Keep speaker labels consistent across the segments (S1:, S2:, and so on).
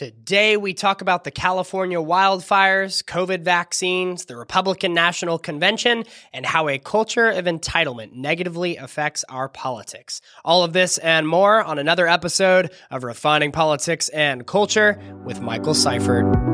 S1: Today, we talk about the California wildfires, COVID vaccines, the Republican National Convention, and how a culture of entitlement negatively affects our politics. All of this and more on another episode of Refining Politics and Culture with Michael Seifert.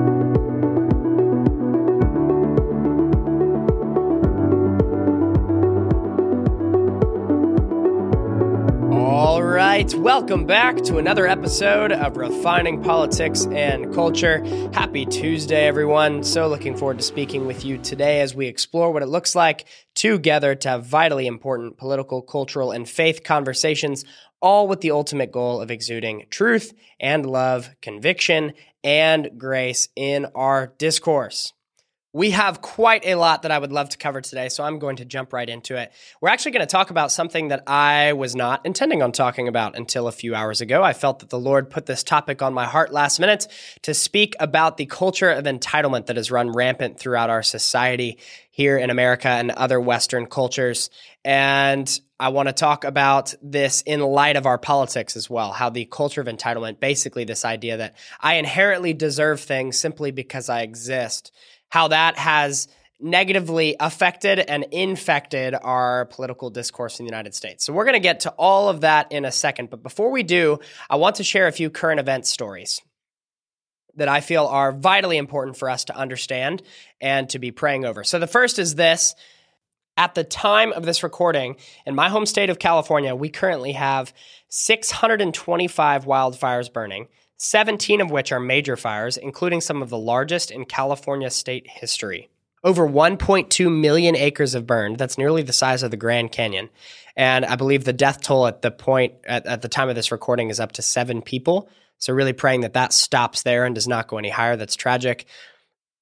S1: Right, welcome back to another episode of Refining Politics and Culture. Happy Tuesday, everyone. So, looking forward to speaking with you today as we explore what it looks like together to have vitally important political, cultural, and faith conversations, all with the ultimate goal of exuding truth and love, conviction and grace in our discourse. We have quite a lot that I would love to cover today, so I'm going to jump right into it. We're actually going to talk about something that I was not intending on talking about until a few hours ago. I felt that the Lord put this topic on my heart last minute to speak about the culture of entitlement that has run rampant throughout our society here in America and other Western cultures. And I want to talk about this in light of our politics as well. How the culture of entitlement, basically, this idea that I inherently deserve things simply because I exist how that has negatively affected and infected our political discourse in the United States. So we're going to get to all of that in a second. But before we do, I want to share a few current event stories that I feel are vitally important for us to understand and to be praying over. So the first is this. At the time of this recording, in my home state of California, we currently have 625 wildfires burning. 17 of which are major fires, including some of the largest in California state history. Over 1.2 million acres have burned. That's nearly the size of the Grand Canyon. And I believe the death toll at the point, at, at the time of this recording, is up to seven people. So, really praying that that stops there and does not go any higher. That's tragic.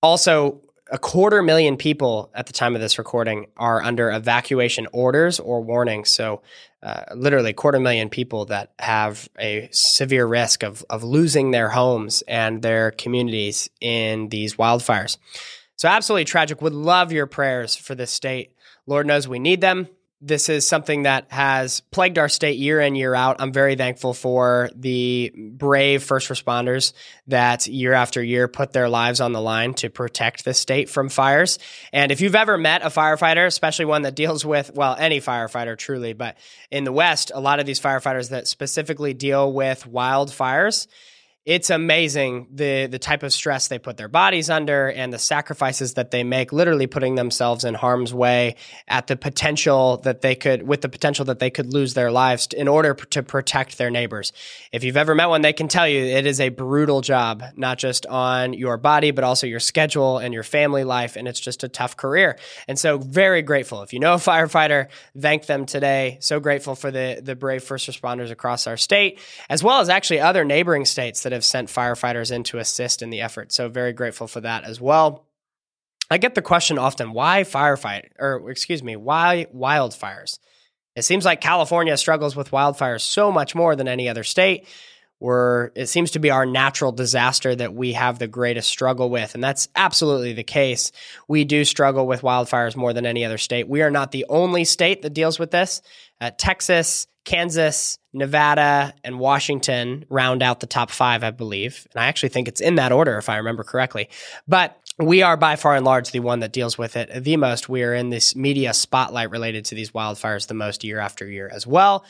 S1: Also, a quarter million people at the time of this recording are under evacuation orders or warnings. So, uh, literally, a quarter million people that have a severe risk of, of losing their homes and their communities in these wildfires. So, absolutely tragic. Would love your prayers for this state. Lord knows we need them this is something that has plagued our state year in, year out. I'm very thankful for the brave first responders that year after year put their lives on the line to protect the state from fires. And if you've ever met a firefighter, especially one that deals with, well, any firefighter truly, but in the West, a lot of these firefighters that specifically deal with wildfires, it's amazing the the type of stress they put their bodies under and the sacrifices that they make literally putting themselves in harm's way at the potential that they could with the potential that they could lose their lives in order to protect their neighbors. If you've ever met one they can tell you it is a brutal job not just on your body but also your schedule and your family life and it's just a tough career. And so very grateful. If you know a firefighter thank them today. So grateful for the the brave first responders across our state as well as actually other neighboring states that have sent firefighters in to assist in the effort. So very grateful for that as well. I get the question often, why firefight or excuse me, why wildfires? It seems like California struggles with wildfires so much more than any other state. Where it seems to be our natural disaster that we have the greatest struggle with. And that's absolutely the case. We do struggle with wildfires more than any other state. We are not the only state that deals with this. Uh, Texas, Kansas, Nevada, and Washington round out the top five, I believe. And I actually think it's in that order, if I remember correctly. But we are by far and large the one that deals with it the most. We are in this media spotlight related to these wildfires the most year after year as well.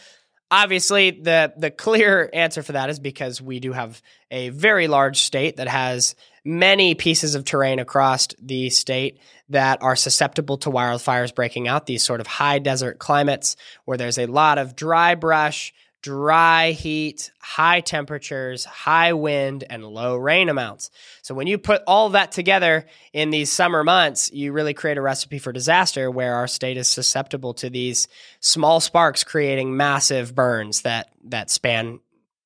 S1: Obviously, the the clear answer for that is because we do have a very large state that has many pieces of terrain across the state that are susceptible to wildfires breaking out, these sort of high desert climates where there's a lot of dry brush, dry heat, high temperatures, high wind, and low rain amounts. So when you put all that together in these summer months, you really create a recipe for disaster where our state is susceptible to these small sparks creating massive burns that that span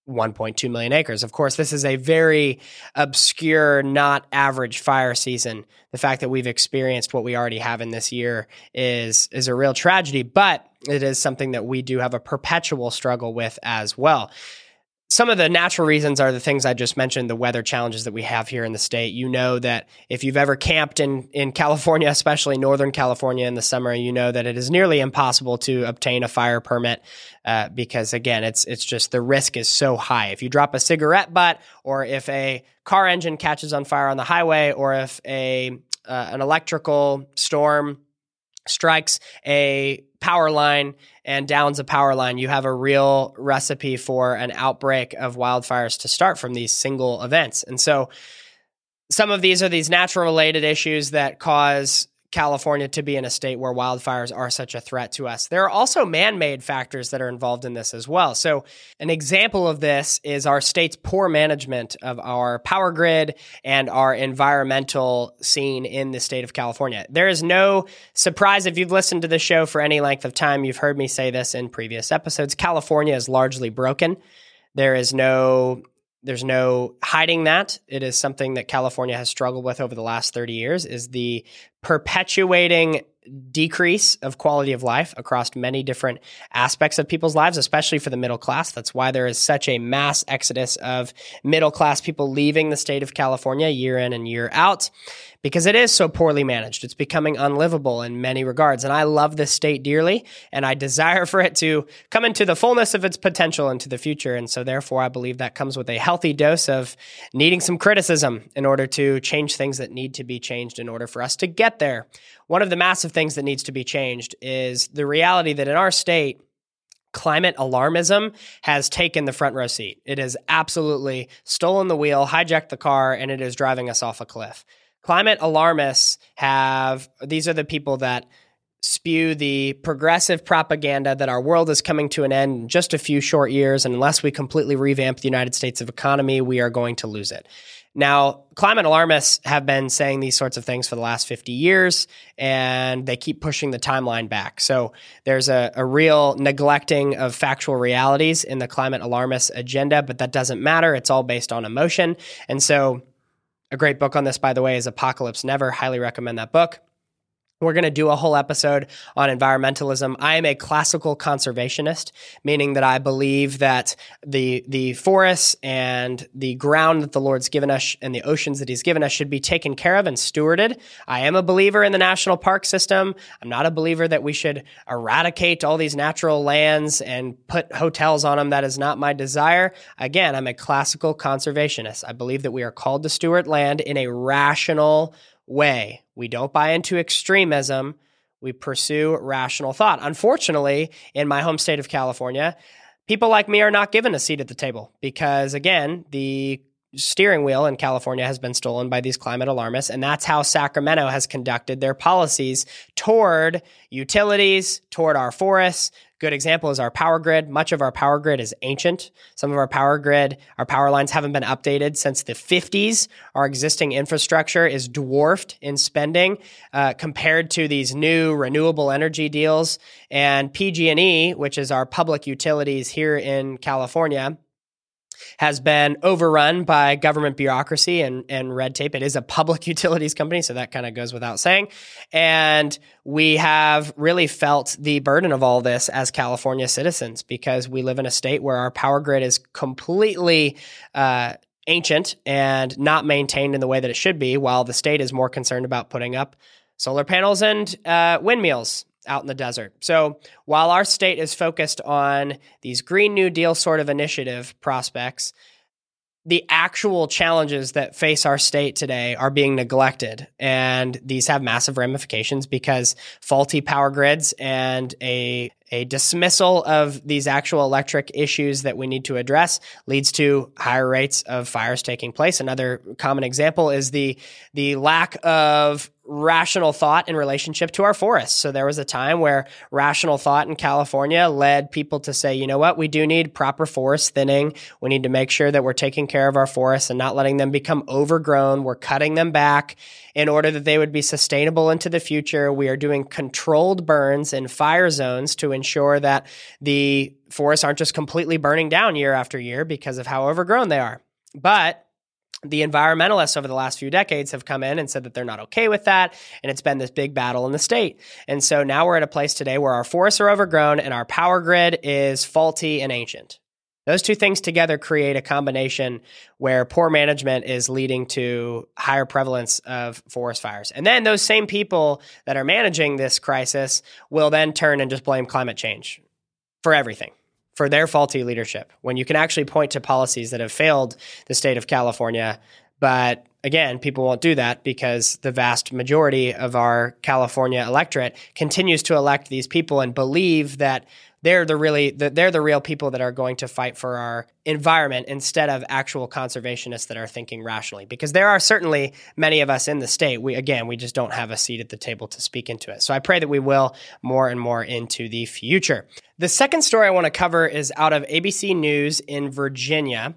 S1: 1.2 million acres. Of course, this is a very obscure, not average fire season. The fact that we've experienced what we already have in this year is is a real tragedy, but it is something that we do have a perpetual struggle with as well. Some of the natural reasons are the things I just mentioned, the weather challenges that we have here in the state. You know that if you've ever camped in, in California, especially Northern California in the summer, you know that it is nearly impossible to obtain a fire permit uh, because, again, it's it's just the risk is so high. If you drop a cigarette butt, or if a car engine catches on fire on the highway, or if a uh, an electrical storm strikes a power line and downs a power line, you have a real recipe for an outbreak of wildfires to start from these single events. And so some of these are these natural related issues that cause California to be in a state where wildfires are such a threat to us. There are also man made factors that are involved in this as well. So, an example of this is our state's poor management of our power grid and our environmental scene in the state of California. There is no surprise if you've listened to the show for any length of time, you've heard me say this in previous episodes. California is largely broken. There is no there's no hiding that. It is something that California has struggled with over the last 30 years is the perpetuating decrease of quality of life across many different aspects of people's lives, especially for the middle class. That's why there is such a mass exodus of middle class people leaving the state of California year in and year out because it is so poorly managed. It's becoming unlivable in many regards. And I love this state dearly, and I desire for it to come into the fullness of its potential into the future. And so, therefore, I believe that comes with a healthy dose of needing some criticism in order to change things that need to be changed in order for us to get there. One of the massive things that needs to be changed is the reality that in our state, climate alarmism has taken the front row seat. It has absolutely stolen the wheel, hijacked the car, and it is driving us off a cliff climate alarmists have these are the people that spew the progressive propaganda that our world is coming to an end in just a few short years and unless we completely revamp the United States of economy we are going to lose it. Now, climate alarmists have been saying these sorts of things for the last 50 years, and they keep pushing the timeline back. So there's a, a, real neglecting of factual realities in the climate alarmist agenda, but that doesn't matter. It's all based on emotion. And so a great book on this, by the way, is Apocalypse Never. Highly recommend that book. We're going to do a whole episode on environmentalism. I am a classical conservationist, meaning that I believe that the the forests and the ground that the Lord's given us and the oceans that He's given us should be taken care of and stewarded. I am a believer in the national park system. I'm not a believer that we should eradicate all these natural lands and put hotels on them. That is not my desire. Again, I'm a classical conservationist. I believe that we are called to steward land in a rational way. We don't buy into extremism. We pursue rational thought. Unfortunately, in my home state of California, people like me are not given a seat at the table because, again, the steering wheel in California has been stolen by these climate alarmists. And that's how Sacramento has conducted their policies toward utilities, toward our forests, Good example is our power grid. Much of our power grid is ancient. Some of our power grid, our power lines haven't been updated since the 50s. Our existing infrastructure is dwarfed in spending uh, compared to these new renewable energy deals. And PG&E, which is our public utilities here in California, has been overrun by government bureaucracy and, and red tape. It is a public utilities company, so that kind of goes without saying. And we have really felt the burden of all this as California citizens because we live in a state where our power grid is completely uh, ancient and not maintained in the way that it should be, while the state is more concerned about putting up solar panels and uh, windmills out in the desert. So while our state is focused on these Green New Deal sort of initiative prospects, the actual challenges that face our state today are being neglected. And these have massive ramifications because faulty power grids and a, a dismissal of these actual electric issues that we need to address leads to higher rates of fires taking place. Another common example is the, the lack of rational thought in relationship to our forests. So there was a time where rational thought in California led people to say, you know what, we do need proper forest thinning. We need to make sure that we're taking care of our forests and not letting them become overgrown. We're cutting them back in order that they would be sustainable into the future. We are doing controlled burns in fire zones to ensure that the forests aren't just completely burning down year after year because of how overgrown they are. But the environmentalists over the last few decades have come in and said that they're not okay with that. And it's been this big battle in the state. And so now we're at a place today where our forests are overgrown and our power grid is faulty and ancient. Those two things together create a combination where poor management is leading to higher prevalence of forest fires. And then those same people that are managing this crisis will then turn and just blame climate change for everything, for their faulty leadership. When you can actually point to policies that have failed the state of California, but again, people won't do that because the vast majority of our California electorate continues to elect these people and believe that they're the really they're the real people that are going to fight for our environment instead of actual conservationists that are thinking rationally. Because there are certainly many of us in the state we again we just don't have a seat at the table to speak into it. So i pray that we will more and more into the future. The second story i want to cover is out of abc news in virginia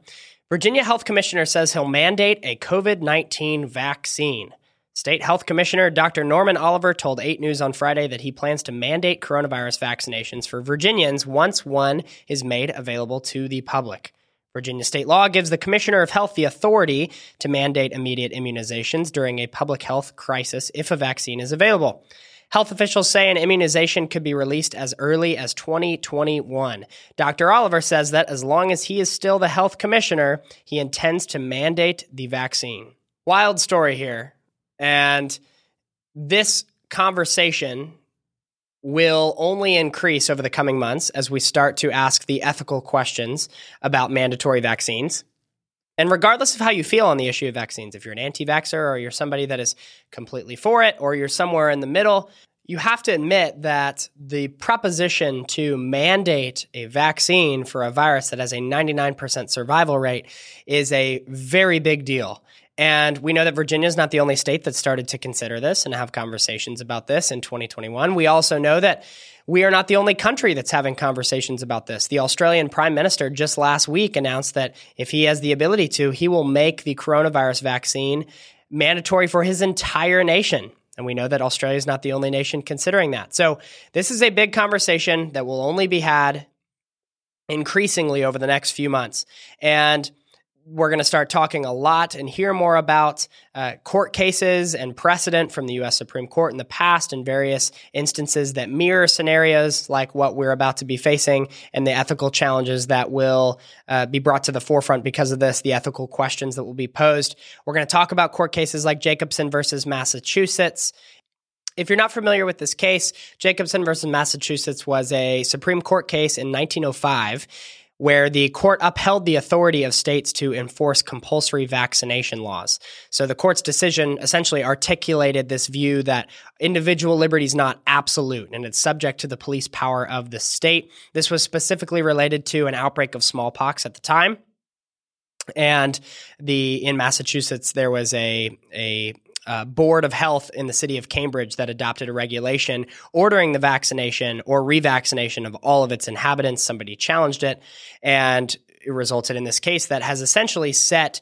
S1: virginia health commissioner says he'll mandate a covid-19 vaccine State Health Commissioner Dr. Norman Oliver told 8 News on Friday that he plans to mandate coronavirus vaccinations for Virginians once one is made available to the public. Virginia state law gives the Commissioner of Health the authority to mandate immediate immunizations during a public health crisis if a vaccine is available. Health officials say an immunization could be released as early as 2021. Dr. Oliver says that as long as he is still the health commissioner, he intends to mandate the vaccine. Wild story here. And this conversation will only increase over the coming months as we start to ask the ethical questions about mandatory vaccines. And regardless of how you feel on the issue of vaccines, if you're an anti vaxxer or you're somebody that is completely for it or you're somewhere in the middle, you have to admit that the proposition to mandate a vaccine for a virus that has a 99% survival rate is a very big deal. And we know that Virginia is not the only state that started to consider this and have conversations about this in 2021. We also know that we are not the only country that's having conversations about this. The Australian Prime Minister just last week announced that if he has the ability to, he will make the coronavirus vaccine mandatory for his entire nation. And we know that Australia is not the only nation considering that. So, this is a big conversation that will only be had increasingly over the next few months. And we're going to start talking a lot and hear more about uh, court cases and precedent from the U.S. Supreme Court in the past and various instances that mirror scenarios like what we're about to be facing and the ethical challenges that will uh, be brought to the forefront because of this, the ethical questions that will be posed. We're going to talk about court cases like Jacobson versus Massachusetts if you're not familiar with this case, Jacobson versus Massachusetts was a Supreme Court case in 1905 where the court upheld the authority of states to enforce compulsory vaccination laws. So the court's decision essentially articulated this view that individual liberty is not absolute and it's subject to the police power of the state. This was specifically related to an outbreak of smallpox at the time. And the in Massachusetts there was a a uh, board of health in the city of Cambridge that adopted a regulation ordering the vaccination or revaccination of all of its inhabitants. Somebody challenged it, and it resulted in this case that has essentially set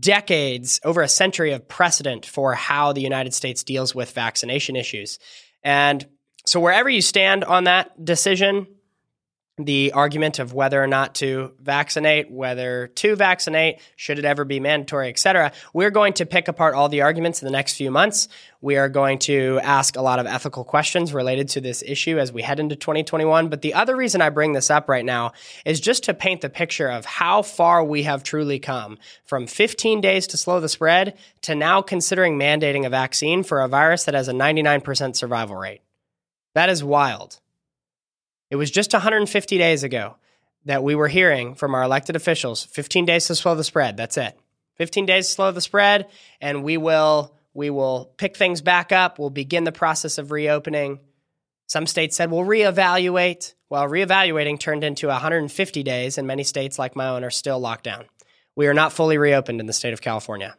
S1: decades, over a century of precedent for how the United States deals with vaccination issues. And so, wherever you stand on that decision, the argument of whether or not to vaccinate, whether to vaccinate, should it ever be mandatory, et cetera. We're going to pick apart all the arguments in the next few months. We are going to ask a lot of ethical questions related to this issue as we head into 2021. But the other reason I bring this up right now is just to paint the picture of how far we have truly come from 15 days to slow the spread to now considering mandating a vaccine for a virus that has a 99% survival rate. That is wild. It was just 150 days ago that we were hearing from our elected officials 15 days to slow the spread. That's it. 15 days to slow the spread, and we will we will pick things back up. We'll begin the process of reopening. Some states said we'll reevaluate. Well, reevaluating turned into 150 days, and many states, like my own, are still locked down. We are not fully reopened in the state of California.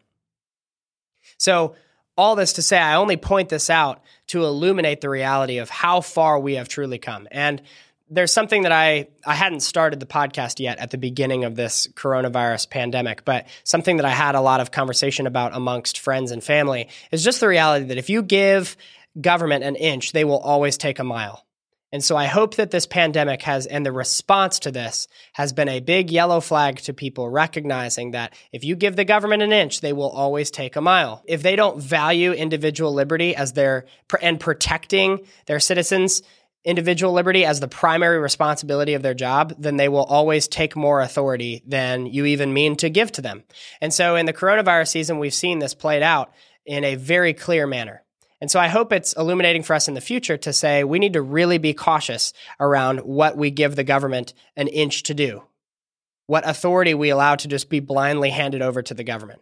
S1: So all this to say, I only point this out to illuminate the reality of how far we have truly come. And there's something that I I hadn't started the podcast yet at the beginning of this coronavirus pandemic, but something that I had a lot of conversation about amongst friends and family is just the reality that if you give government an inch, they will always take a mile. And so I hope that this pandemic has, and the response to this has been a big yellow flag to people recognizing that if you give the government an inch, they will always take a mile. If they don't value individual liberty as their, and protecting their citizens individual liberty as the primary responsibility of their job, then they will always take more authority than you even mean to give to them. And so in the coronavirus season, we've seen this played out in a very clear manner. And so I hope it's illuminating for us in the future to say we need to really be cautious around what we give the government an inch to do, what authority we allow to just be blindly handed over to the government.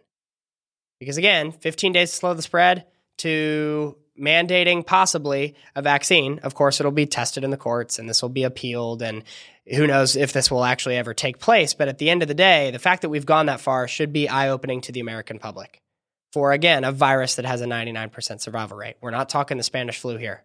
S1: Because again, 15 days to slow the spread to mandating possibly a vaccine. Of course, it'll be tested in the courts and this will be appealed and who knows if this will actually ever take place. But at the end of the day, the fact that we've gone that far should be eye opening to the American public for, again, a virus that has a 99% survival rate. We're not talking the Spanish flu here.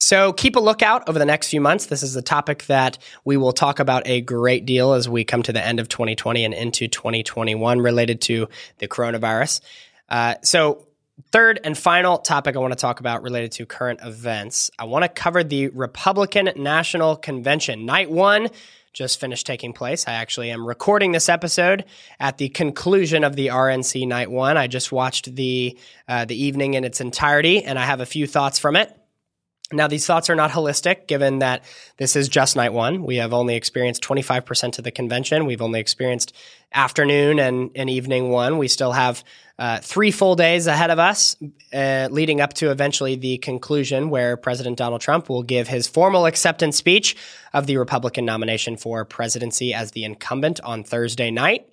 S1: So keep a lookout over the next few months. This is a topic that we will talk about a great deal as we come to the end of 2020 and into 2021 related to the coronavirus. Uh, so, third and final topic I want to talk about related to current events. I want to cover the Republican National Convention. Night one just finished taking place. I actually am recording this episode at the conclusion of the RNC Night One. I just watched the uh, the evening in its entirety, and I have a few thoughts from it. Now, these thoughts are not holistic, given that this is just night one. We have only experienced 25% of the convention. We've only experienced afternoon and, and evening one. We still have uh, three full days ahead of us, uh, leading up to eventually the conclusion where President Donald Trump will give his formal acceptance speech of the Republican nomination for presidency as the incumbent on Thursday night.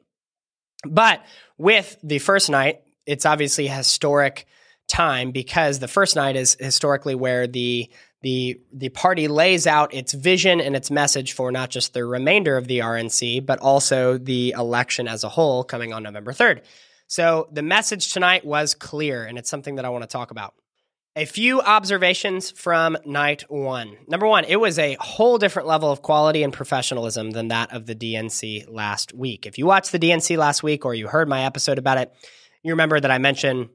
S1: But with the first night, it's obviously historic time because the first night is historically where the the the party lays out its vision and its message for not just the remainder of the RNC but also the election as a whole coming on November 3rd. So the message tonight was clear and it's something that I want to talk about. A few observations from night 1. Number 1, it was a whole different level of quality and professionalism than that of the DNC last week. If you watched the DNC last week or you heard my episode about it, you remember that I mentioned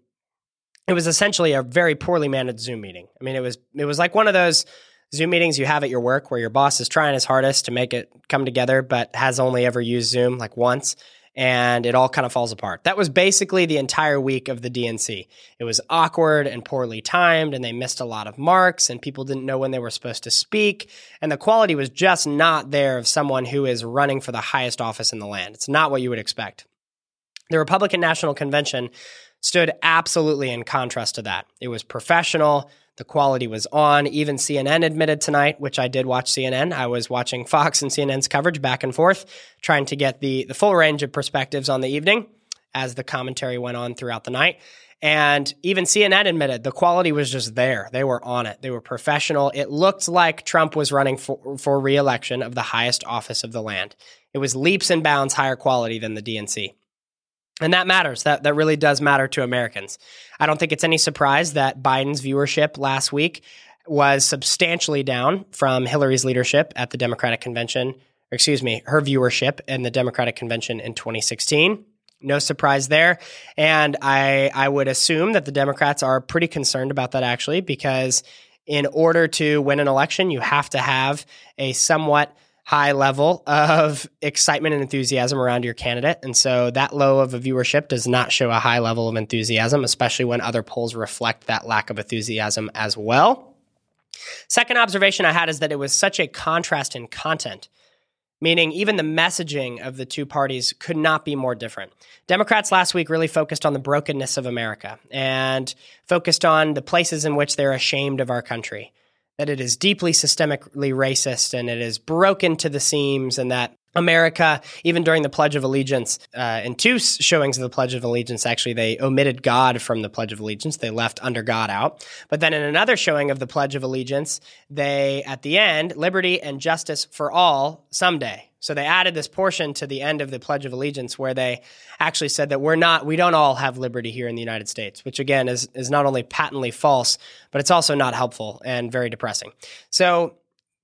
S1: it was essentially a very poorly managed Zoom meeting. I mean, it was it was like one of those Zoom meetings you have at your work where your boss is trying his hardest to make it come together, but has only ever used Zoom like once, and it all kind of falls apart. That was basically the entire week of the DNC. It was awkward and poorly timed, and they missed a lot of marks, and people didn't know when they were supposed to speak, and the quality was just not there of someone who is running for the highest office in the land. It's not what you would expect. The Republican National Convention stood absolutely in contrast to that. It was professional. The quality was on. Even CNN admitted tonight, which I did watch CNN. I was watching Fox and CNN's coverage back and forth, trying to get the, the full range of perspectives on the evening as the commentary went on throughout the night. And even CNN admitted the quality was just there. They were on it. They were professional. It looked like Trump was running for, for reelection of the highest office of the land. It was leaps and bounds higher quality than the DNC. And that matters. That that really does matter to Americans. I don't think it's any surprise that Biden's viewership last week was substantially down from Hillary's leadership at the Democratic convention, excuse me, her viewership in the Democratic convention in 2016. No surprise there. And I I would assume that the Democrats are pretty concerned about that actually because in order to win an election, you have to have a somewhat high level of excitement and enthusiasm around your candidate. And so that low of a viewership does not show a high level of enthusiasm, especially when other polls reflect that lack of enthusiasm as well. Second observation I had is that it was such a contrast in content, meaning even the messaging of the two parties could not be more different. Democrats last week really focused on the brokenness of America and focused on the places in which they're ashamed of our country that it is deeply systemically racist and it is broken to the seams, and that America, even during the Pledge of Allegiance, uh, in two showings of the Pledge of Allegiance, actually, they omitted God from the Pledge of Allegiance. They left under God out. But then in another showing of the Pledge of Allegiance, they, at the end, liberty and justice for all someday. So they added this portion to the end of the Pledge of Allegiance where they actually said that we're not, we don't all have liberty here in the United States, which again is, is not only patently false, but it's also not helpful and very depressing. So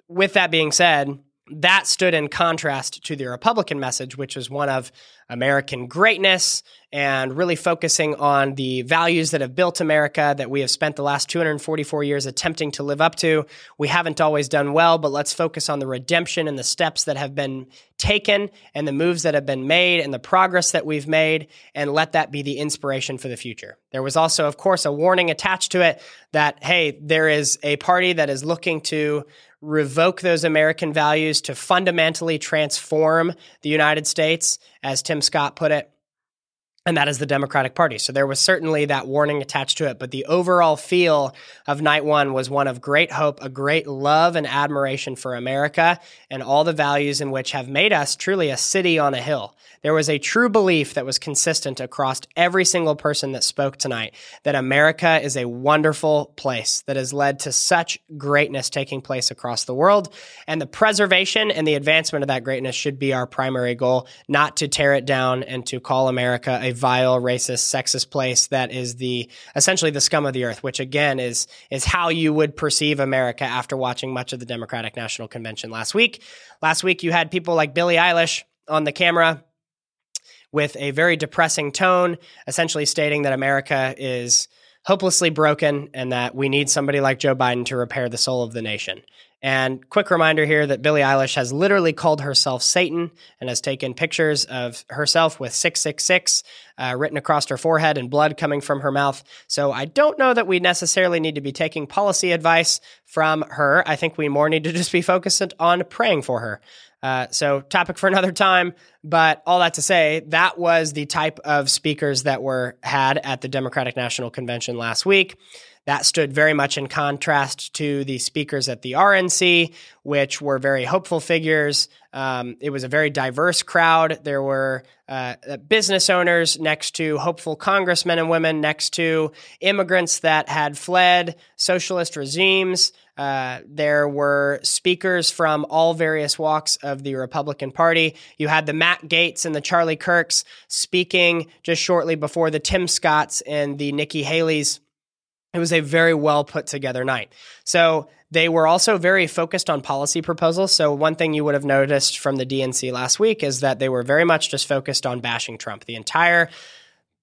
S1: with that being said, that stood in contrast to the Republican message, which was one of American greatness and really focusing on the values that have built America that we have spent the last 244 years attempting to live up to. We haven't always done well, but let's focus on the redemption and the steps that have been taken and the moves that have been made and the progress that we've made, and let that be the inspiration for the future. There was also, of course, a warning attached to it that, hey, there is a party that is looking to revoke those American values to fundamentally transform the United States, as Tim Scott put it and that is the Democratic Party. So there was certainly that warning attached to it. But the overall feel of night one was one of great hope, a great love and admiration for America and all the values in which have made us truly a city on a hill. There was a true belief that was consistent across every single person that spoke tonight that America is a wonderful place that has led to such greatness taking place across the world. And the preservation and the advancement of that greatness should be our primary goal, not to tear it down and to call America a vile, racist, sexist place that is the essentially the scum of the earth, which again is is how you would perceive America after watching much of the Democratic National Convention last week. Last week you had people like Billie Eilish on the camera with a very depressing tone, essentially stating that America is hopelessly broken and that we need somebody like Joe Biden to repair the soul of the nation. And quick reminder here that Billie Eilish has literally called herself Satan and has taken pictures of herself with 666 uh, written across her forehead and blood coming from her mouth. So I don't know that we necessarily need to be taking policy advice from her. I think we more need to just be focused on praying for her. Uh, so, topic for another time. But all that to say, that was the type of speakers that were had at the Democratic National Convention last week. That stood very much in contrast to the speakers at the RNC, which were very hopeful figures. Um, it was a very diverse crowd. There were uh, business owners next to hopeful congressmen and women, next to immigrants that had fled socialist regimes. Uh, there were speakers from all various walks of the Republican Party. You had the Matt Gaetz and the Charlie Kirks speaking just shortly before the Tim Scotts and the Nikki Haley's it was a very well put together night. So they were also very focused on policy proposals. So one thing you would have noticed from the DNC last week is that they were very much just focused on bashing Trump. The entire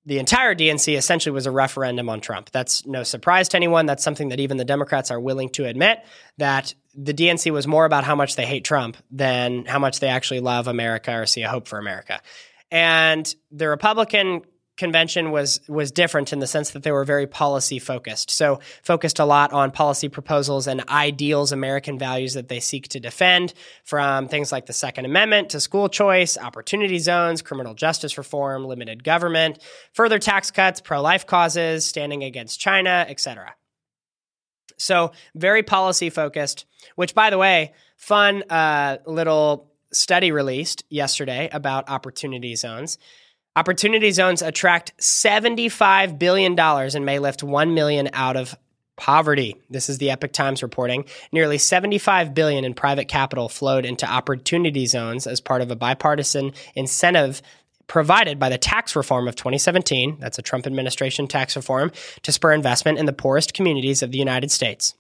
S1: the entire DNC essentially was a referendum on Trump. That's no surprise to anyone. That's something that even the Democrats are willing to admit that the DNC was more about how much they hate Trump than how much they actually love America or see a hope for America. And the Republican convention was was different in the sense that they were very policy focused. So focused a lot on policy proposals and ideals, American values that they seek to defend, from things like the Second Amendment to school choice, opportunity zones, criminal justice reform, limited government, further tax cuts, pro-life causes, standing against China, etc. So very policy focused. Which, by the way, fun uh, little study released yesterday about opportunity zones Opportunity zones attract $75 billion and may lift 1 million out of poverty. This is the Epoch Times reporting. Nearly 75 billion in private capital flowed into opportunity zones as part of a bipartisan incentive provided by the tax reform of 2017, that's a Trump administration tax reform, to spur investment in the poorest communities of the United States.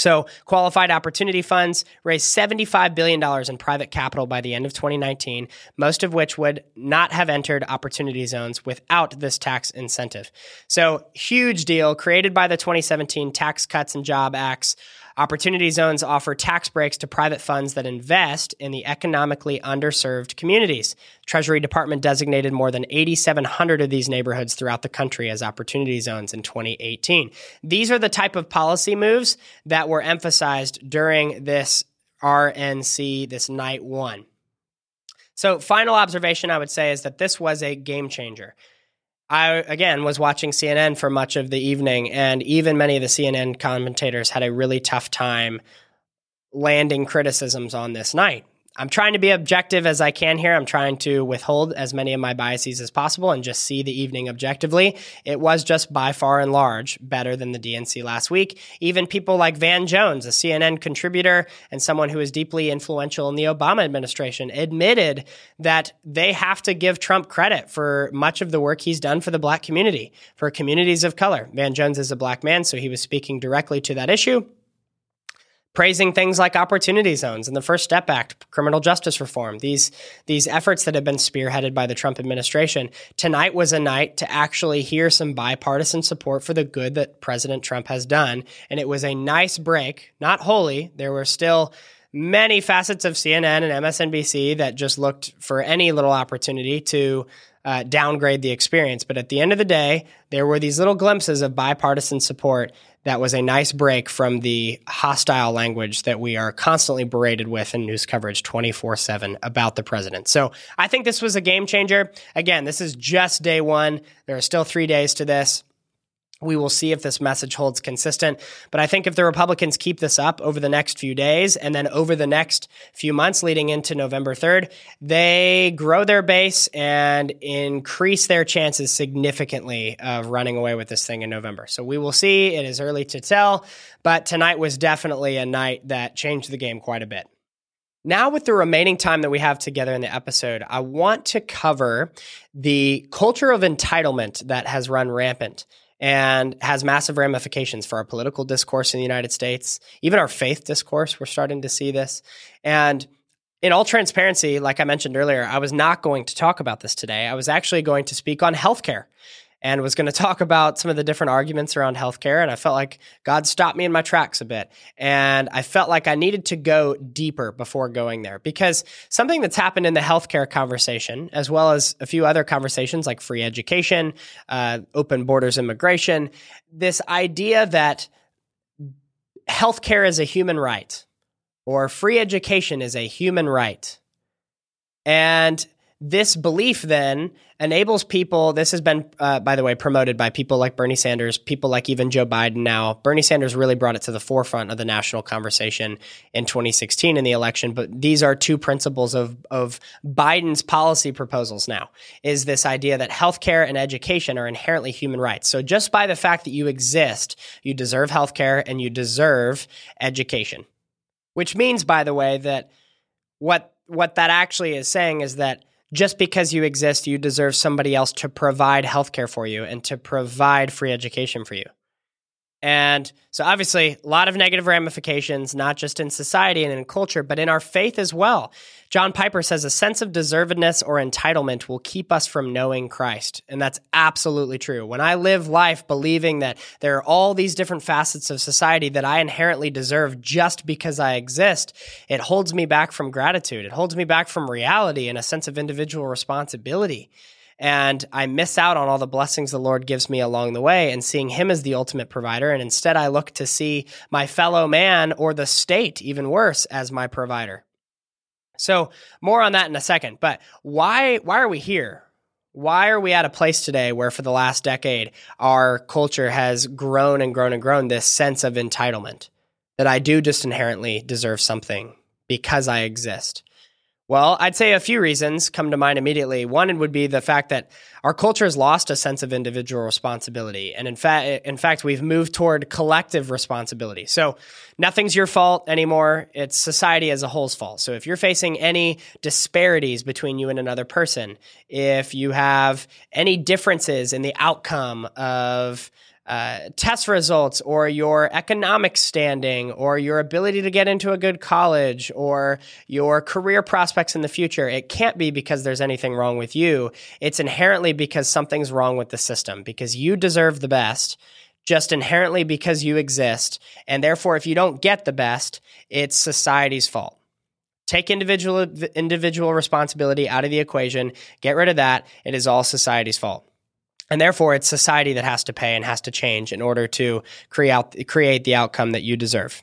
S1: So, qualified opportunity funds raised $75 billion in private capital by the end of 2019, most of which would not have entered opportunity zones without this tax incentive. So, huge deal created by the 2017 Tax Cuts and Job Acts Opportunity zones offer tax breaks to private funds that invest in the economically underserved communities. Treasury Department designated more than 8,700 of these neighborhoods throughout the country as opportunity zones in 2018. These are the type of policy moves that were emphasized during this RNC, this night one. So, final observation I would say is that this was a game changer. I again was watching CNN for much of the evening, and even many of the CNN commentators had a really tough time landing criticisms on this night. I'm trying to be objective as I can here. I'm trying to withhold as many of my biases as possible and just see the evening objectively. It was just by far and large better than the DNC last week. Even people like Van Jones, a CNN contributor and someone who is deeply influential in the Obama administration, admitted that they have to give Trump credit for much of the work he's done for the black community, for communities of color. Van Jones is a black man, so he was speaking directly to that issue praising things like opportunity zones and the First Step Act, criminal justice reform, these, these efforts that have been spearheaded by the Trump administration. Tonight was a night to actually hear some bipartisan support for the good that President Trump has done. And it was a nice break, not wholly. There were still many facets of CNN and MSNBC that just looked for any little opportunity to uh, downgrade the experience. But at the end of the day, there were these little glimpses of bipartisan support that was a nice break from the hostile language that we are constantly berated with in news coverage 24 7 about the president. So I think this was a game changer. Again, this is just day one. There are still three days to this. We will see if this message holds consistent. But I think if the Republicans keep this up over the next few days and then over the next few months leading into November 3rd, they grow their base and increase their chances significantly of running away with this thing in November. So we will see. It is early to tell, but tonight was definitely a night that changed the game quite a bit. Now, with the remaining time that we have together in the episode, I want to cover the culture of entitlement that has run rampant and has massive ramifications for our political discourse in the United States, even our faith discourse. We're starting to see this. And in all transparency, like I mentioned earlier, I was not going to talk about this today. I was actually going to speak on healthcare and was going to talk about some of the different arguments around healthcare. And I felt like God stopped me in my tracks a bit. And I felt like I needed to go deeper before going there because something that's happened in the healthcare conversation, as well as a few other conversations like free education, uh, open borders immigration, this idea that healthcare is a human right or free education is a human right. And this belief then enables people. This has been, uh, by the way, promoted by people like Bernie Sanders, people like even Joe Biden now. Bernie Sanders really brought it to the forefront of the national conversation in 2016 in the election. But these are two principles of, of Biden's policy proposals now is this idea that healthcare and education are inherently human rights. So just by the fact that you exist, you deserve healthcare and you deserve education. Which means, by the way, that what what that actually is saying is that just because you exist, you deserve somebody else to provide healthcare for you and to provide free education for you. And so, obviously, a lot of negative ramifications, not just in society and in culture, but in our faith as well. John Piper says a sense of deservedness or entitlement will keep us from knowing Christ. And that's absolutely true. When I live life believing that there are all these different facets of society that I inherently deserve just because I exist, it holds me back from gratitude. It holds me back from reality and a sense of individual responsibility and I miss out on all the blessings the Lord gives me along the way and seeing Him as the ultimate provider. And instead, I look to see my fellow man or the state, even worse, as my provider. So, more on that in a second. But why, why are we here? Why are we at a place today where, for the last decade, our culture has grown and grown and grown this sense of entitlement that I do just inherently deserve something because I exist? Well, I'd say a few reasons come to mind immediately. One would be the fact that our culture has lost a sense of individual responsibility, and in fact, in fact, we've moved toward collective responsibility. So nothing's your fault anymore; it's society as a whole's fault. So if you're facing any disparities between you and another person, if you have any differences in the outcome of uh, test results or your economic standing or your ability to get into a good college or your career prospects in the future. It can't be because there's anything wrong with you. It's inherently because something's wrong with the system because you deserve the best just inherently because you exist. And therefore, if you don't get the best, it's society's fault. Take individual individual responsibility out of the equation. Get rid of that. It is all society's fault. And therefore, it's society that has to pay and has to change in order to create, create the outcome that you deserve.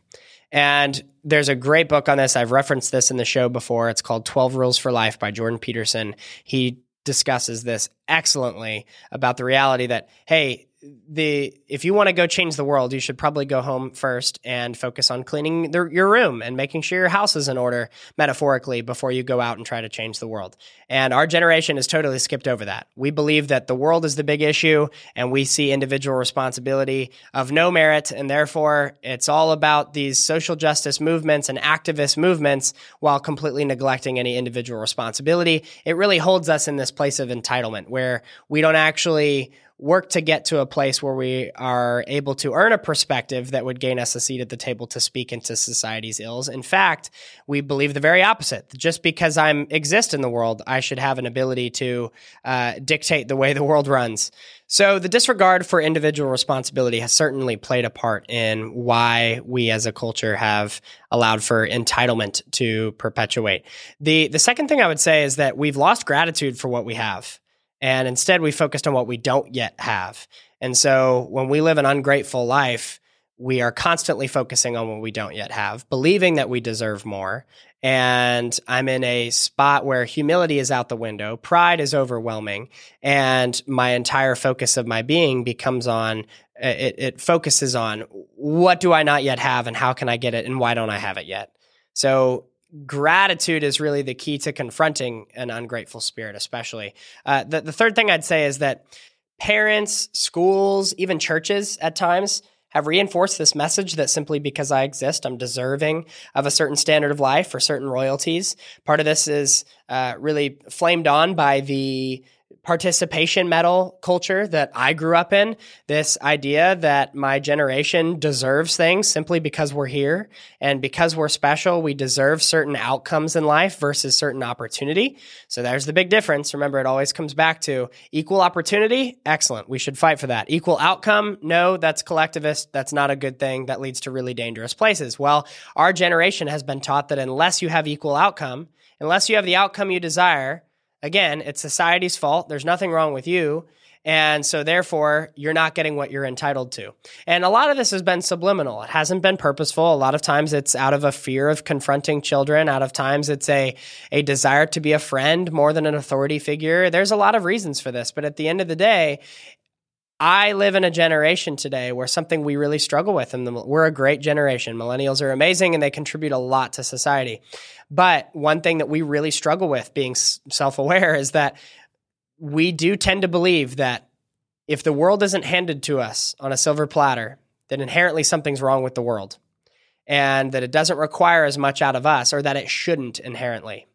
S1: And there's a great book on this. I've referenced this in the show before. It's called 12 Rules for Life by Jordan Peterson. He discusses this excellently about the reality that, hey, the if you want to go change the world, you should probably go home first and focus on cleaning the, your room and making sure your house is in order, metaphorically, before you go out and try to change the world. And our generation has totally skipped over that. We believe that the world is the big issue, and we see individual responsibility of no merit, and therefore it's all about these social justice movements and activist movements while completely neglecting any individual responsibility. It really holds us in this place of entitlement where we don't actually work to get to a place where we are able to earn a perspective that would gain us a seat at the table to speak into society's ills. In fact, we believe the very opposite. Just because I exist in the world, I should have an ability to uh, dictate the way the world runs. So the disregard for individual responsibility has certainly played a part in why we as a culture have allowed for entitlement to perpetuate. The the second thing I would say is that we've lost gratitude for what we have. And instead we focused on what we don't yet have. And so when we live an ungrateful life, we are constantly focusing on what we don't yet have, believing that we deserve more, and I'm in a spot where humility is out the window, pride is overwhelming, and my entire focus of my being becomes on uh, it, it focuses on what do I not yet have and how can I get it and why don't I have it yet? So gratitude is really the key to confronting an ungrateful spirit, especially. Uh, the, the third thing I'd say is that parents, schools, even churches at times have reinforced this message that simply because I exist, I'm deserving of a certain standard of life or certain royalties. Part of this is uh, really flamed on by the participation medal culture that I grew up in. This idea that my generation deserves things simply because we're here and because we're special, we deserve certain outcomes in life versus certain opportunity. So there's the big difference. Remember, it always comes back to equal opportunity. Excellent. We should fight for that. Equal outcome. No, that's collectivist. That's not a good thing. That leads to really dangerous places. Well, our generation has been taught that unless you have equal outcome, unless you have the outcome you desire, Again, it's society's fault. There's nothing wrong with you. And so, therefore, you're not getting what you're entitled to. And a lot of this has been subliminal. It hasn't been purposeful. A lot of times it's out of a fear of confronting children. Out of times it's a, a desire to be a friend more than an authority figure. There's a lot of reasons for this. But at the end of the day, I live in a generation today where something we really struggle with, and we're a great generation. Millennials are amazing and they contribute a lot to society. But one thing that we really struggle with being self aware is that we do tend to believe that if the world isn't handed to us on a silver platter, then inherently something's wrong with the world and that it doesn't require as much out of us or that it shouldn't inherently.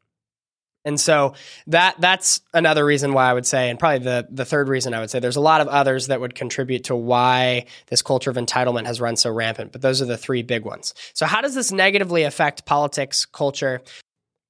S1: And so that that's another reason why I would say, and probably the the third reason I would say, there's a lot of others that would contribute to why this culture of entitlement has run so rampant. But those are the three big ones. So how does this negatively affect politics, culture?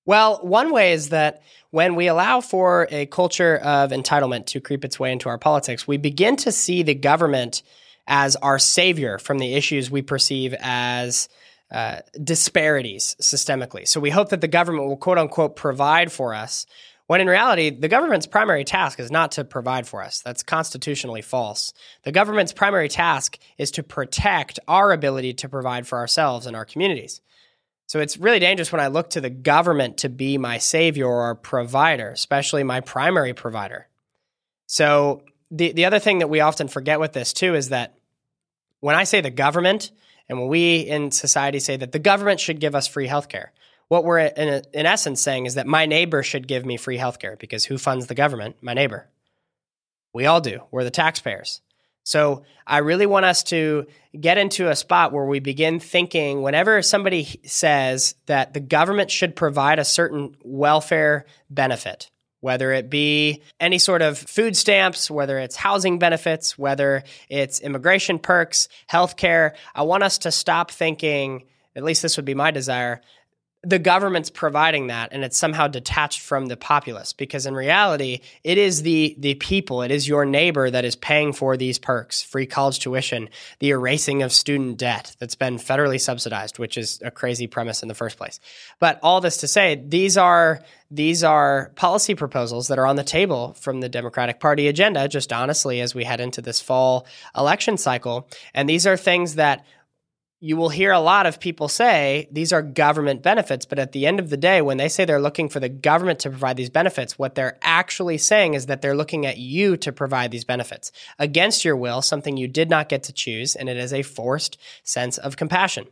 S1: Well, one way is that when we allow for a culture of entitlement to creep its way into our politics, we begin to see the government as our savior from the issues we perceive as uh, disparities systemically. So we hope that the government will quote unquote provide for us, when in reality, the government's primary task is not to provide for us. That's constitutionally false. The government's primary task is to protect our ability to provide for ourselves and our communities. So it's really dangerous when I look to the government to be my savior or provider, especially my primary provider. So the, the other thing that we often forget with this too is that when I say the government, and when we in society say that the government should give us free healthcare, what we're in, in essence saying is that my neighbor should give me free healthcare because who funds the government? My neighbor. We all do. We're the taxpayers. So I really want us to get into a spot where we begin thinking whenever somebody says that the government should provide a certain welfare benefit, whether it be any sort of food stamps, whether it's housing benefits, whether it's immigration perks, healthcare. I want us to stop thinking, at least this would be my desire, the government's providing that and it's somehow detached from the populace because in reality it is the the people it is your neighbor that is paying for these perks free college tuition the erasing of student debt that's been federally subsidized which is a crazy premise in the first place. But all this to say these are these are policy proposals that are on the table from the Democratic Party agenda just honestly as we head into this fall election cycle. And these are things that you will hear a lot of people say these are government benefits, but at the end of the day, when they say they're looking for the government to provide these benefits, what they're actually saying is that they're looking at you to provide these benefits against your will, something you did not get to choose, and it is a forced sense of compassion.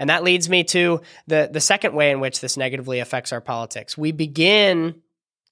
S1: And that leads me to the, the second way in which this negatively affects our politics. We begin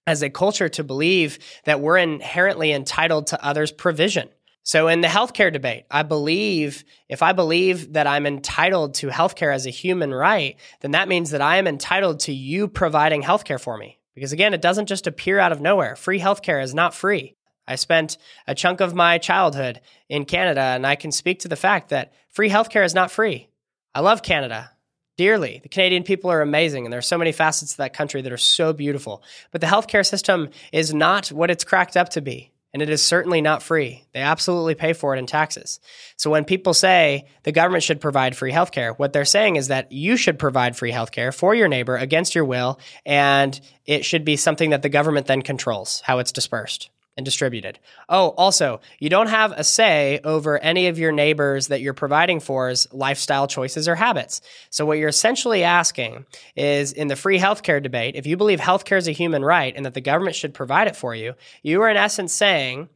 S1: as a culture to believe that we're inherently entitled to others' provision. So in the healthcare debate, I believe if I believe that I'm entitled to healthcare as a human right, then that means that I am entitled to you providing healthcare for me. Because again, it doesn't just appear out of nowhere. Free healthcare is not free. I spent a chunk of my childhood in Canada, and I can speak to the fact that free healthcare is not free. I love Canada dearly. The Canadian people are amazing, and there are so many facets of that country that are so beautiful. But the healthcare system is not what it's cracked up to be. And it is certainly not free. They absolutely pay for it in taxes. So when people say the government should provide free healthcare, what they're saying is that you should provide free healthcare for your neighbor against your will, and it should be something that the government then controls how it's dispersed and distributed. Oh, also, you don't have a say over any of your neighbors that you're providing for's lifestyle choices or habits. So, what you're essentially asking is in the free healthcare debate, if you believe healthcare is a human right and that the government should provide it for you, you are in essence saying,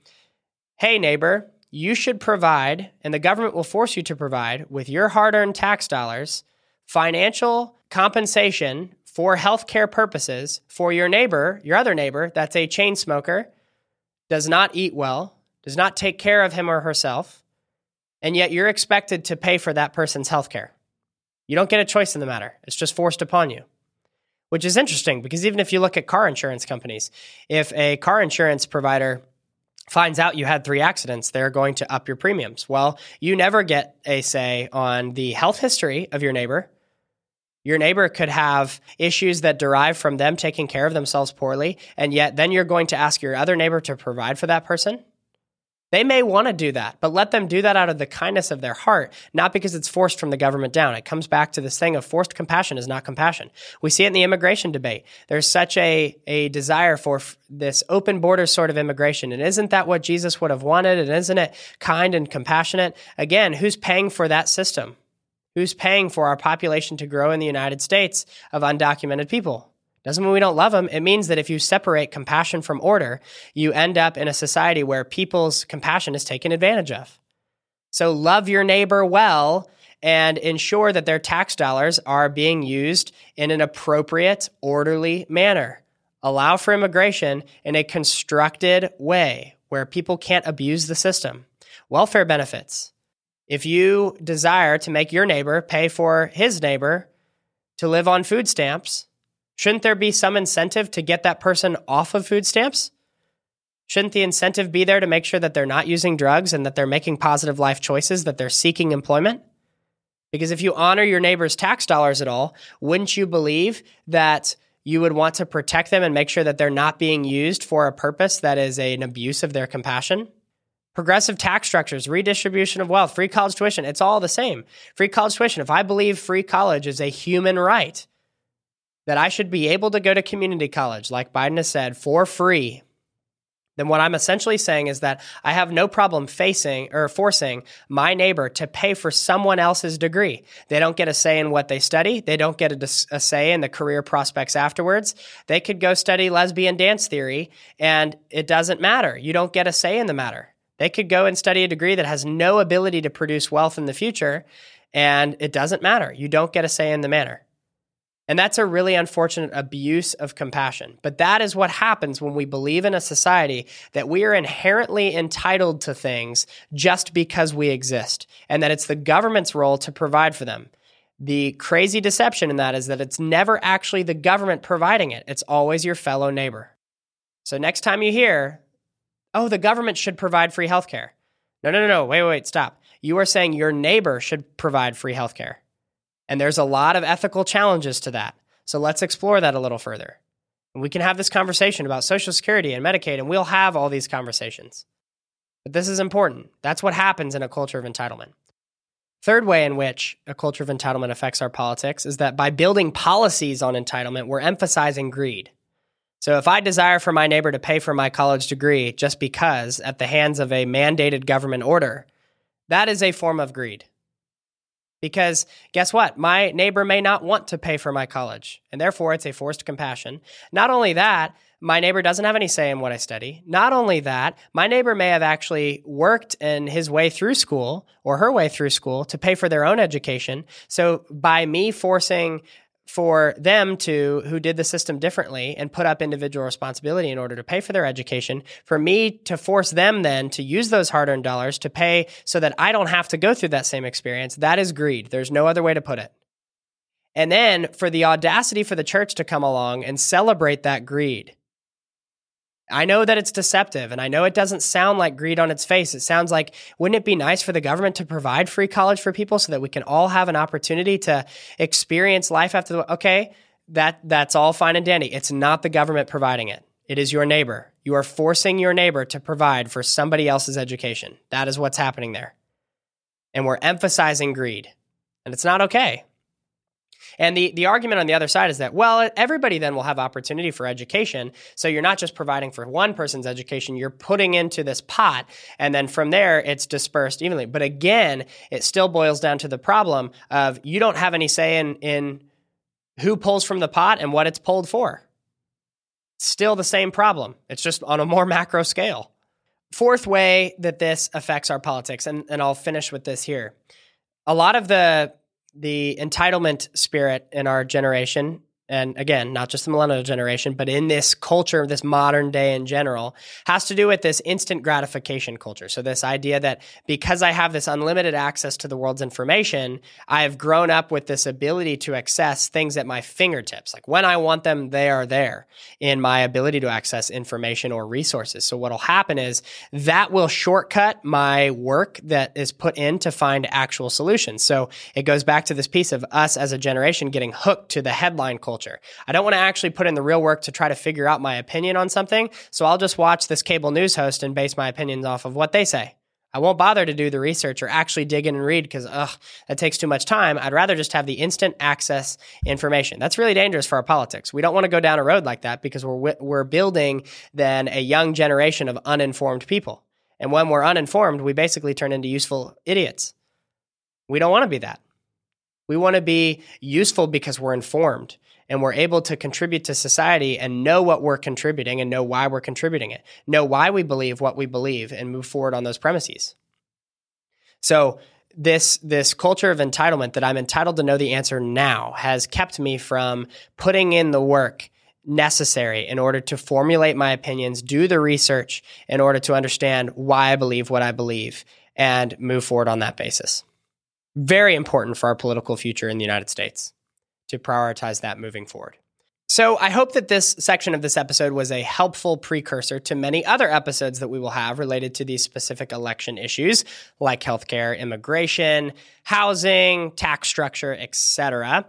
S1: hey, neighbor, you should provide, and the government will force you to provide with your hard earned tax dollars financial compensation for healthcare purposes for your neighbor, your other neighbor that's a chain smoker does not eat well, does not take care of him or herself, and yet you're expected to pay for that person's health care. You don't get a choice in the matter, it's just forced upon you. Which is interesting because even if you look at car insurance companies, if a car insurance provider finds out you had three accidents, they're going to up your premiums. Well, you never get a say on the health history of your neighbor your neighbor could have issues that derive from them taking care of themselves poorly, and yet then you're going to ask your other neighbor to provide for that person. They may want to do that, but let them do that out of the kindness of their heart, not because it's forced from the government down. It comes back to this thing of forced compassion is not compassion. We see it in the immigration debate. There's such a, a desire for f- this open border sort of immigration. And isn't that what Jesus would have wanted? And isn't it kind and compassionate? Again, who's paying for that system? Who's paying for our population to grow in the United States of undocumented people? Doesn't mean we don't love them. It means that if you separate compassion from order, you end up in a society where people's compassion is taken advantage of. So love your neighbor well and ensure that their tax dollars are being used in an appropriate, orderly manner. Allow for immigration in a constructed way where people can't abuse the system. Welfare benefits if you desire to make your neighbor pay for his neighbor to live on food stamps, shouldn't there be some incentive to get that person off of food stamps? Shouldn't the incentive be there to make sure that they're not using drugs and that they're making positive life choices, that they're seeking employment? Because if you honor your neighbor's tax dollars at all, wouldn't you believe that you would want to protect them and make sure that they're not being used for a purpose that is an abuse of their compassion? Progressive tax structures, redistribution of wealth, free college tuition, it's all the same. Free college tuition, if I believe free college is a human right, that I should be able to go to community college, like Biden has said, for free, then what I'm essentially saying is that I have no problem facing or forcing my neighbor to pay for someone else's degree. They don't get a say in what they study. They don't get a, a, say in the career prospects afterwards. They could go study lesbian dance theory and it doesn't matter. You don't get a say in the matter. They could go and study a degree that has no ability to produce wealth in the future, and it doesn't matter. You don't get a say in the manner. And that's a really unfortunate abuse of compassion. But that is what happens when we believe in a society that we are inherently entitled to things just because we exist, and that it's the government's role to provide for them. The crazy deception in that is that it's never actually the government providing it, it's always your fellow neighbor. So, next time you hear oh, the government should provide free healthcare. No, no, no, no. Wait, wait, stop. You are saying your neighbor should provide free healthcare. And there's a lot of ethical challenges to that. So let's explore that a little further. And we can have this conversation about Social Security and Medicaid, and we'll have all these conversations. But this is important. That's what happens in a culture of entitlement. Third way in which a culture of entitlement affects our politics is that by building policies on entitlement, we're emphasizing greed. So if I desire for my neighbor to pay for my college degree just because at the hands of a mandated government order, that is a form of greed. Because guess what? My neighbor may not want to pay for my college, and therefore it's a forced compassion. Not only that, my neighbor doesn't have any say in what I study. Not only that, my neighbor may have actually worked in his way through school or her way through school to pay for their own education. So by me forcing for them to who did the system differently and put up individual responsibility in order to pay for their education for me to force them then to use those hard-earned dollars to pay so that I don't have to go through that same experience. That is greed. There's no other way to put it. And then for the audacity for the church to come along and celebrate that greed I know that it's deceptive and I know it doesn't sound like greed on its face. It sounds like, wouldn't it be nice for the government to provide free college for people so that we can all have an opportunity to experience life after the, okay, that, that's all fine and dandy. It's not the government providing it. It is your neighbor. You are forcing your neighbor to provide for somebody else's education. That is what's happening there. And we're emphasizing greed. And it's not okay. And the, the argument on the other side is that, well, everybody then will have opportunity for education. So you're not just providing for one person's education, you're putting into this pot. And then from there, it's dispersed evenly. But again, it still boils down to the problem of you don't have any say in, in who pulls from the pot and what it's pulled for. Still the same problem. It's just on a more macro scale. Fourth way that this affects our politics, and, and I'll finish with this here. A lot of the the entitlement spirit in our generation and again, not just the millennial generation, but in this culture, this modern day in general, has to do with this instant gratification culture. So, this idea that because I have this unlimited access to the world's information, I have grown up with this ability to access things at my fingertips. Like when I want them, they are there in my ability to access information or resources. So, what will happen is that will shortcut my work that is put in to find actual solutions. So, it goes back to this piece of us as a generation getting hooked to the headline culture culture. I don't want to actually put in the real work to try to figure out my opinion on something. So I'll just watch this cable news host and base my opinions off of what they say. I won't bother to do the research or actually dig in and read because, ugh, that takes too much time. I'd rather just have the instant access information. That's really dangerous for our politics. We don't want to go down a road like that because we're, we're building then a young generation of uninformed people. And when we're uninformed, we basically turn into useful idiots. We don't want to be that. We want to be useful because we're informed and we're able to contribute to society and know what we're contributing and know why we're contributing it, know why we believe what we believe and move forward on those premises. So, this this culture of entitlement that I'm entitled to know the answer now has kept me from putting in the work necessary in order to formulate my opinions, do the research in order to understand why I believe what I believe and move forward on that basis. Very important for our political future in the United States to prioritize that moving forward. So, I hope that this section of this episode was a helpful precursor to many other episodes that we will have related to these specific election issues like healthcare, immigration, housing, tax structure, etc.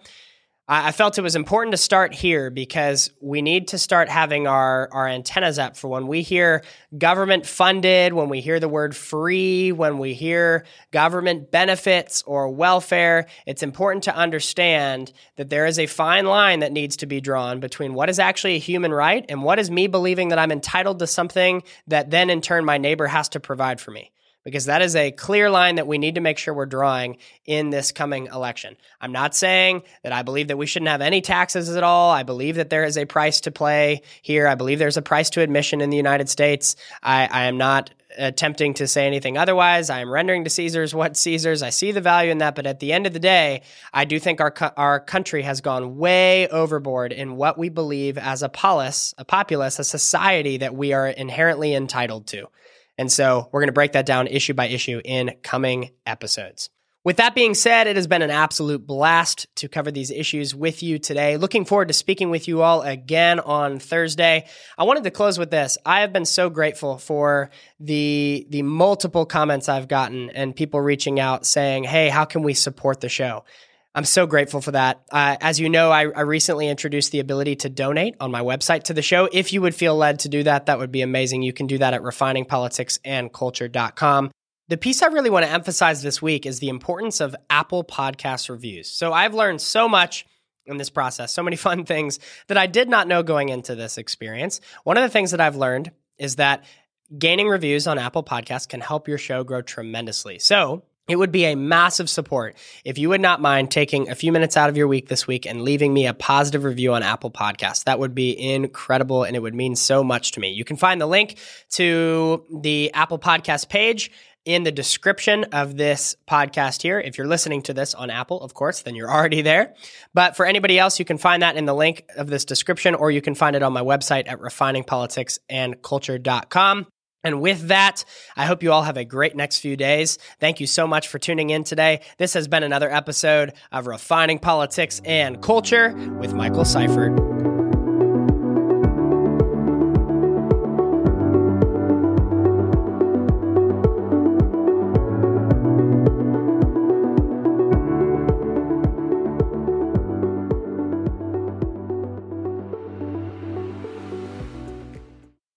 S1: I felt it was important to start here because we need to start having our, our antennas up for when we hear government funded, when we hear the word free, when we hear government benefits or welfare. It's important to understand that there is a fine line that needs to be drawn between what is actually a human right and what is me believing that I'm entitled to something that then in turn my neighbor has to provide for me because that is a clear line that we need to make sure we're drawing in this coming election. I'm not saying that I believe that we shouldn't have any taxes at all. I believe that there is a price to play here. I believe there's a price to admission in the United States. I, I am not attempting to say anything otherwise. I am rendering to Caesar's what Caesar's. I see the value in that, but at the end of the day, I do think our our country has gone way overboard in what we believe as a polis, a populace, a society that we are inherently entitled to. And so we're going to break that down issue by issue in coming episodes. With that being said, it has been an absolute blast to cover these issues with you today. Looking forward to speaking with you all again on Thursday. I wanted to close with this. I have been so grateful for the the multiple comments I've gotten and people reaching out saying, "Hey, how can we support the show?" I'm so grateful for that. Uh, as you know, I, I, recently introduced the ability to donate on my website to the show. If you would feel led to do that, that would be amazing. You can do that at refiningpoliticsandculture.com. The piece I really want to emphasize this week is the importance of Apple Podcast reviews. So I've learned so much in this process, so many fun things that I did not know going into this experience. One of the things that I've learned is that gaining reviews on Apple Podcasts can help your show grow tremendously. So it would be a massive support if you would not mind taking a few minutes out of your week this week and leaving me a positive review on Apple Podcasts. That would be incredible and it would mean so much to me. You can find the link to the Apple Podcast page in the description of this podcast here. If you're listening to this on Apple, of course, then you're already there. But for anybody else, you can find that in the link of this description or you can find it on my website at refiningpoliticsandculture.com. And with that, I hope you all have a great next few days. Thank you so much for tuning in today. This has been another episode of Refining Politics and Culture with Michael Seifert.